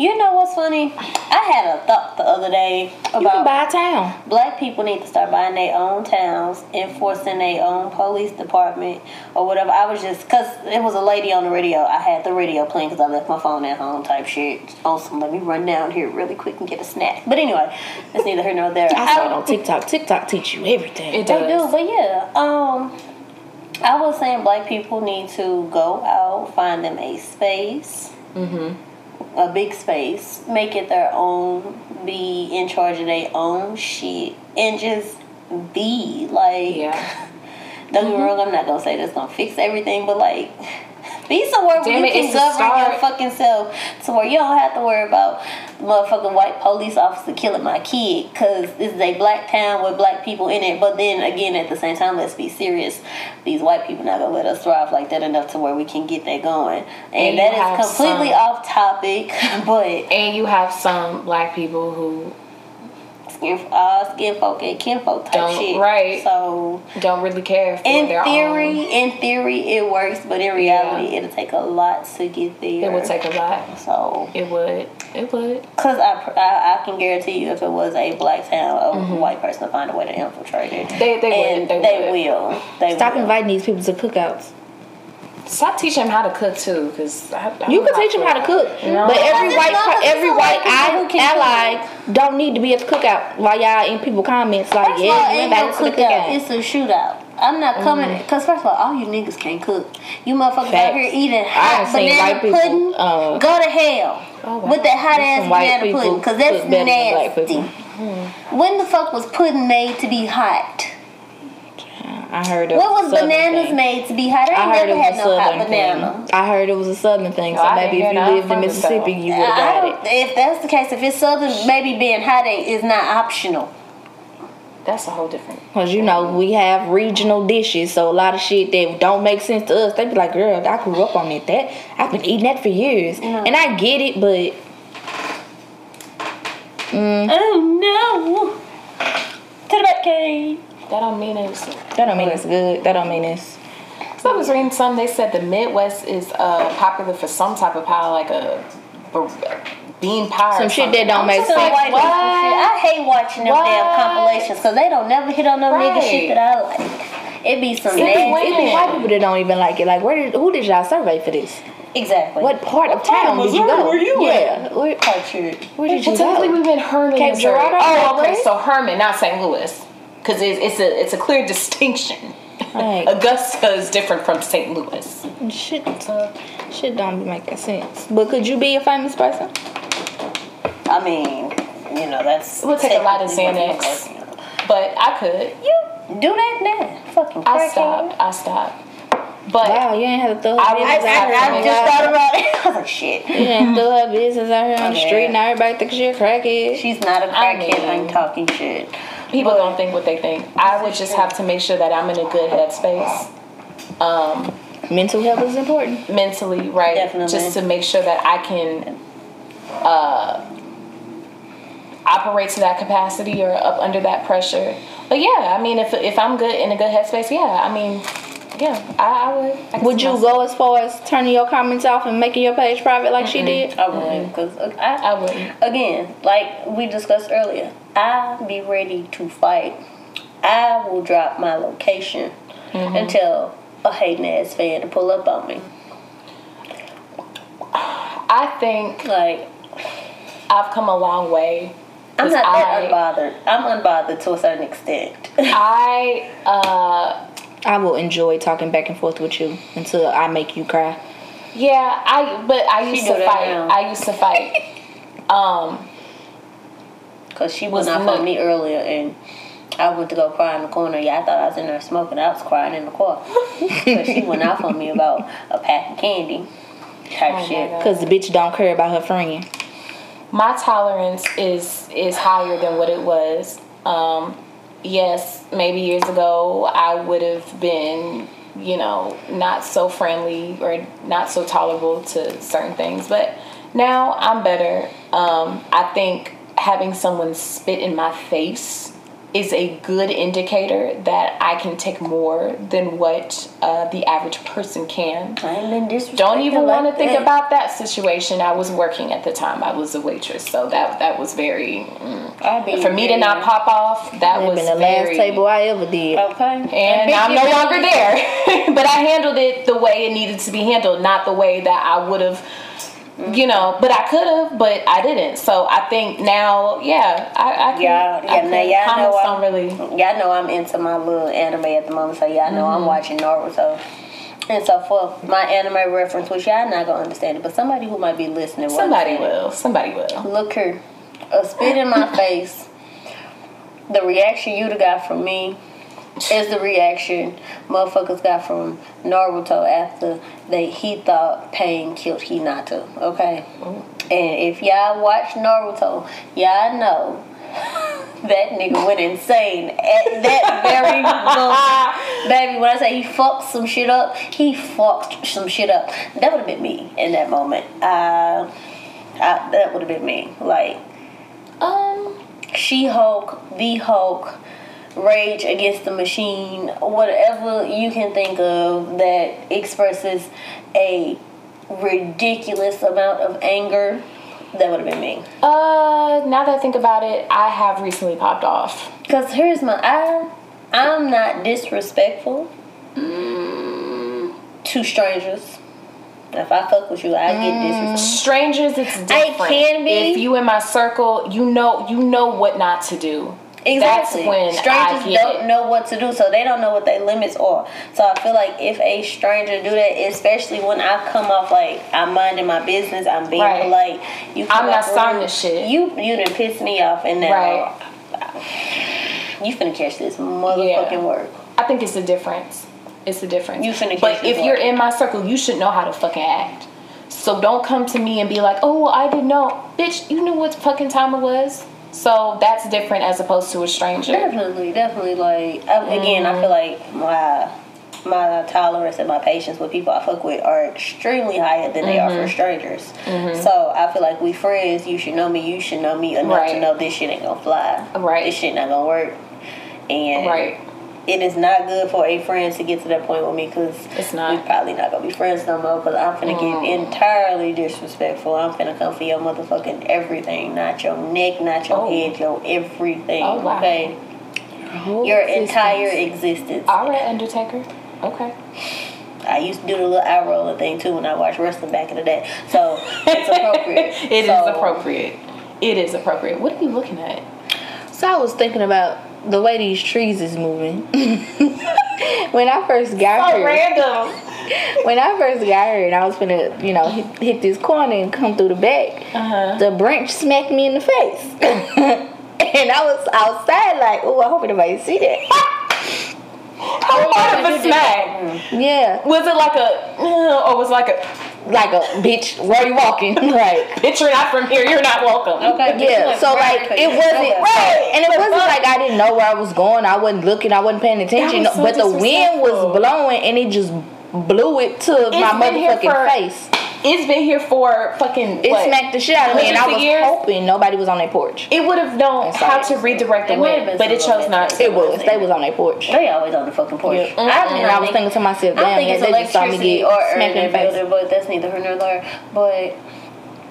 You know what's funny? I had a thought the other day You can about buy a town. black people need to start buying their own towns, enforcing their own police department or whatever. I was just because it was a lady on the radio. I had the radio playing because I left my phone at home type shit. Also, let me run down here really quick and get a snack. But anyway, it's neither here nor there. I saw it on TikTok. TikTok teach you everything. It They does. do, but yeah. Um, I was saying black people need to go out, find them a space, a big space, make it their own, be in charge of their own shit, and just be like. Yeah. [laughs] Don't get me mm-hmm. wrong. I'm not gonna say that's gonna fix everything, but like. Be somewhere Damn where it, you can govern your fucking self to where you don't have to worry about motherfucking white police officer killing my kid because this is a black town with black people in it. But then again, at the same time, let's be serious. These white people not gonna let us thrive like that enough to where we can get that going. And, And that is completely some- off topic, [laughs] but And you have some black people who skin, uh, skin folk and kinfolk type Don't- shit. right. So don't really care for in their theory, own. in theory, it works, but in reality, it'll take a lot to get there. It would take a lot. So, It would. It would. because I, I, I can guarantee you, if it was a black town, a Mm-hmm. white person will find a way to infiltrate it. They- they would, they they, would. will. They Stop will. inviting these people to cookouts. Stop teaching them how to cook too, because You can teach them how to cook, No. but every Because white it's every white white who can ally don't need to be at the cookout. While y'all in people comments like, First of all, yeah, ain't no to the cookout. cookout. It's a shootout. I'm not coming because first of all, all you niggas can't cook. You motherfuckers out here eating I hot done seen banana white people, pudding. uh, Go to hell Oh, wow. with that hot There's ass some white banana people pudding because that's cook better than black nasty. people. When the fuck was pudding made to be hot? I heard it What was was bananas thing. made to be hot? I I heard it never was had a no hot southern banana. thing. I heard it was a southern thing. So No, I maybe if you lived in Mississippi, you would have don't, got it. if that's the case, if it's southern, maybe being hot ain't is not optional. That's a whole different. Cause you know we have regional dishes, so a lot of shit that don't make sense to us, they be like, "Girl, I grew up on it. That I've been eating that for years, and I get it, but Oh no! To the back cave. That don't mean it's. that don't mean it's good. That don't mean it's So I was reading some. They said the Midwest is uh, popular for some type of pie, like a bean pie. Some or shit that don't I'm make sense. like, White what? I hate watching them damn compilations because they don't never hit on no nigga shit that I like. It be some It be it be white people that don't even like it. Like, where did who did y'all survey for this? Exactly. What part of of town did you Missouri go? were you yeah, where, part shit? where did you Well, technically, go? we've been Hermann. Cape Missouri. Girardeau, Oh, okay. So Hermann, not St. Louis, because it's, it's a it's a clear distinction. Like- [laughs] Augusta is different from St. Louis. Shit, uh, shit don't be making sense. But could you be a famous person? I mean, you know that's. It would take a lot of Xanax. But I could. You do that now, fucking. I stopped. I stopped. But Wow, you ain't have to throw her I- business I- out here. I on the just thought about it. [laughs] I was like, shit. You ain't throw her business out here on the [laughs] Okay. street. Now everybody think she a crackhead. She's not a I crackhead. mean- I'm talking shit. People don't think what they think. I would just have to make sure that I'm in a good headspace. Um, Mental health is important. mentally, right? Definitely. Just to make sure that I can uh, operate to that capacity or up under that pressure. But yeah, I mean, if if I'm good in a good headspace, yeah, I mean, yeah, I, I would. I Would you go as far as turning your comments off and making your page private like she did? I would, because I, I wouldn't. again, like we discussed earlier, I be ready to fight. I will drop my location Mm-hmm. and tell a hating ass fan to pull up on me. I think Like I've come a long way. I'm 'Cause not that I- unbothered. I'm unbothered to a certain extent. [laughs] I uh I will enjoy talking back and forth with you until I make you cry. yeah, I but I She used do to fight. I used to fight. [laughs] Um Cause she Was went off not- on me earlier and I went to go cry in the corner. Yeah, I thought I was in there smoking. I was crying in the car. [laughs] Cause she went off on me about a pack of candy type Oh shit. Because the bitch don't care about her friend. my tolerance is is higher than what it was. Um, yes, maybe years ago I would have been, you know, not so friendly or not so tolerable to certain things, but now I'm better. Um, I think having someone spit in my face is a good indicator that I can take more than what uh, the average person can. I ain't been disrespected. Don't even like want to think about that situation. I was working at the time. I was a waitress, so that that was very mm. For me to not pop off. That was been the very, last table I ever did. Okay. and I'm no longer there. [laughs] but I handled it the way it needed to be handled, not the way that I would have. You know, but I could have, but I didn't. So I think now, yeah, I, I can. Yeah, yeah, I now y'all know I'm- don't really. Y'all know I'm into my little anime at the moment, so y'all know Mm-hmm. I'm watching Naruto. And so for my anime reference, which y'all not gonna understand it, but somebody who might be listening will Somebody it. will. Somebody will. Look her, a spit in my [laughs] face. The reaction you'd have got from me is the reaction motherfuckers got from Naruto after they he thought Pain killed Hinata. Okay, and if y'all watch Naruto, y'all know [laughs] that nigga went insane at that very [laughs] moment. Baby, when I say he fucked some shit up, he fucked some shit up. That would have been me in that moment. Uh, I, that would have been me. Like, Um. She Hulk, the Hulk, Rage Against the Machine, whatever you can think of that expresses a ridiculous amount of anger, that would have been me. Uh. Now that I think about it, I have recently popped off. Cause here's my I, I'm not disrespectful to strangers. If I fuck with you, I get disrespectful. strangers it's different I can be. if you in my circle you know you know what not to do Exactly. that's when Strangers don't it. know what to do, so they don't know what their limits are. So I feel like if a stranger do that, especially when I come off like I'm minding my business, I'm being Right. polite. You I'm not starting this shit. You you done pissed me off, and now Right. you finna catch this motherfucking Yeah. work. i think it's the difference it's the difference You finna but if you're in my circle you should know how to fucking act so don't come to me and be like oh i didn't know bitch you knew what fucking time it was so that's different as opposed to a stranger Definitely, definitely. Like I, again, I feel like my my tolerance and my patience with people I fuck with are extremely higher than they are Mm-hmm. for strangers. So I feel like we friends. You should know me. You should know me enough to know this shit ain't gonna fly. Right. This shit not gonna work. And right it is not good for a friend to get to that point with me because It's not. We probably not gonna be friends no more because I'm finna Mm. get entirely disrespectful. I'm finna come for your motherfucking everything, not your neck, not your Oh. head, your everything. Oh, wow. Okay Whole your existence. entire existence. all right undertaker okay I used to do the little eye roller thing too when I watched wrestling back in the day. So it's appropriate. [laughs] It is So, appropriate it is appropriate what are you looking at So I was thinking about the way these trees is moving. [laughs] when I first got here, random [laughs] when I first got here, and I was gonna, you know, hit, hit this corner and come through the back, uh-huh the branch smacked me in the face, [laughs] and I was outside like, oh, I hope nobody see that. How hard of a smack? Yeah, Was it like a, uh, or was it like a, like a bitch. Where are you walking? [laughs] right. bitch, you're not from here, you're not welcome. Okay. Yeah, so like it wasn't right, and it wasn't like I didn't know where I was going. I wasn't looking. I wasn't paying attention. was so but the wind was blowing, and it just blew it to my been here motherfucking for- face. It's been here for fucking, It what? smacked the shit out of me, and I hundreds of was years? hoping nobody was on their porch. It would have known how to redirect the It wind, but it chose not to. It was. They was on their porch. They always on the fucking porch. Yeah. I do And not I was think- thinking to myself, I damn, think it's they just saw me electricity get or air smacked in in the the face. building, but that's neither here nor there. But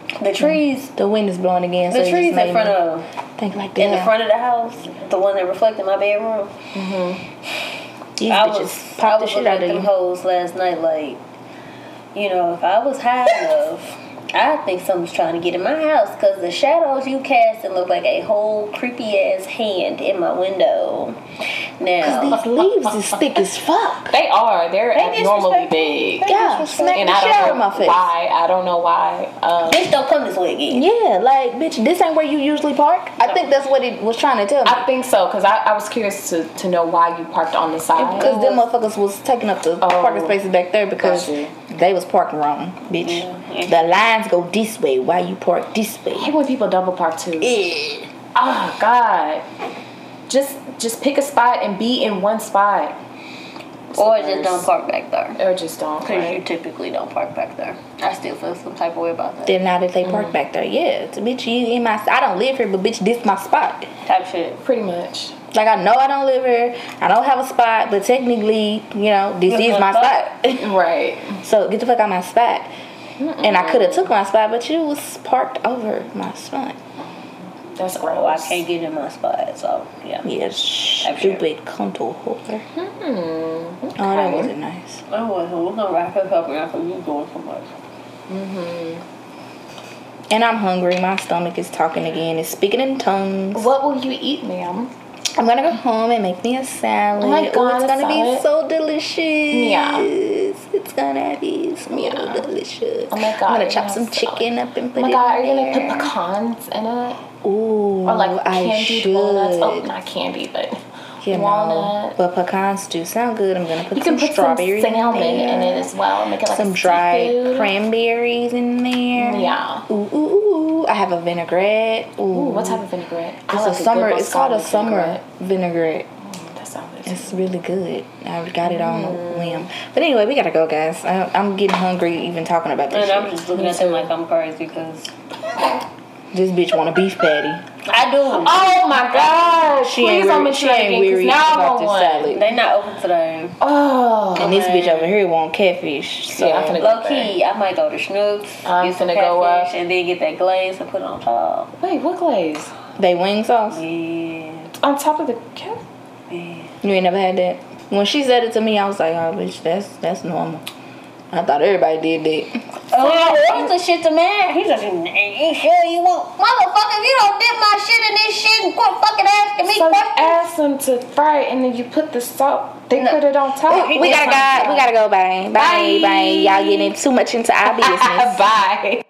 the mm-hmm. trees, The wind is blowing again, the it trees in front me of think like that. in the front of the house, the one that reflected my bedroom. Mm-hmm. These I bitches was pop I the was shit looking out at of them you. hoes last night, like, you know, if I was high enough I think someone's trying to get in my house because the shadows you cast and look like a whole creepy ass hand in my window. Now, These leaves is thick as fuck. They are. They're They abnormally big. They Yeah, disrespectful. smack And the I out don't of know my face. why. I don't know why. Um, bitch, don't come this way again. Yeah, like bitch, this ain't where you usually park. I think that's what it was trying to tell me. I think so because I, I was curious to, to know why you parked on the side. Because them motherfuckers was taking up the Oh. parking spaces back there because they was parking wrong, bitch. Yeah. The lines go this way. Why you park this way? I way? hate when people double park too. Yeah. Oh God. Just just pick a spot and be in one spot. Or just don't park back there. Or just don't. Because you typically don't park back there. I still feel some type of way about that. Then now that they Mm. park back there, yeah, it's a bitch. You in my? I don't live here, but bitch, this my spot. Type shit. Pretty much. Like I know I don't live here. I don't have a spot, but technically, you know, this This is my my spot. [laughs] Right. so get the fuck out my spot. And I could have took my spot, but you was parked over my spot. That's gross. I can't get in my spot, so yeah. Yeah, stupid contour whore. Hmm. Oh, that wasn't nice. Oh, well, we're gonna wrap this up now because you're doing so much. Mhm. And I'm hungry. My stomach is talking again. It's speaking in tongues. What will you eat, ma'am? I'm gonna go home and make me a salad. Oh my Ooh, God, it's gonna be so delicious. Yeah. It's gonna be so Yeah. delicious. Oh my God, I'm gonna chop some salad. chicken up and Oh put my god, are you gonna there. put pecans in it? Ooh, Or like I candied walnuts? Oh, not candy, but You know, but pecans do sound good. I'm gonna put You some can put strawberries some salmon in, in, it as well. Make it like some a dried seafood. cranberries in there. Yeah. Ooh, ooh, ooh. I have a vinaigrette. Ooh, Ooh, what type of vinaigrette? I It's like a summer. It's called a balsamic summer vinaigrette. Vinaigrette. Mm, sounds. It's really good. I got it on a whim. But anyway, we gotta go, guys. I, I'm getting hungry even talking about this And I'm just looking at them like I'm crazy because This bitch want a beef patty. I do. Oh my gosh! She ain't Please don't weary, mention she that ain't weary now I about want this one. salad. They not open today. Oh, And this bitch over here want catfish. So Yeah, I'm finna- Low key, I might go to Schnucks, I'm get some finna go up. catfish, and then get that glaze and put it on top. wait, what glaze? they wing sauce. Yeah, On top of the cat? Yeah. You ain't never had that. When she said it to me, I was like, oh, bitch, that's that's normal. I thought everybody did that. Oh, I ordered the shit to man. He's like, you sure you want? Motherfucker, if you don't dip my shit in this shit and quit fucking asking me So you questions. ask them to fry it and then you put the salt. They No. put it on top. He We gotta go. We job. gotta go. Bye. Bye. Bye. Bye. Y'all getting too much into our [laughs] business. Bye.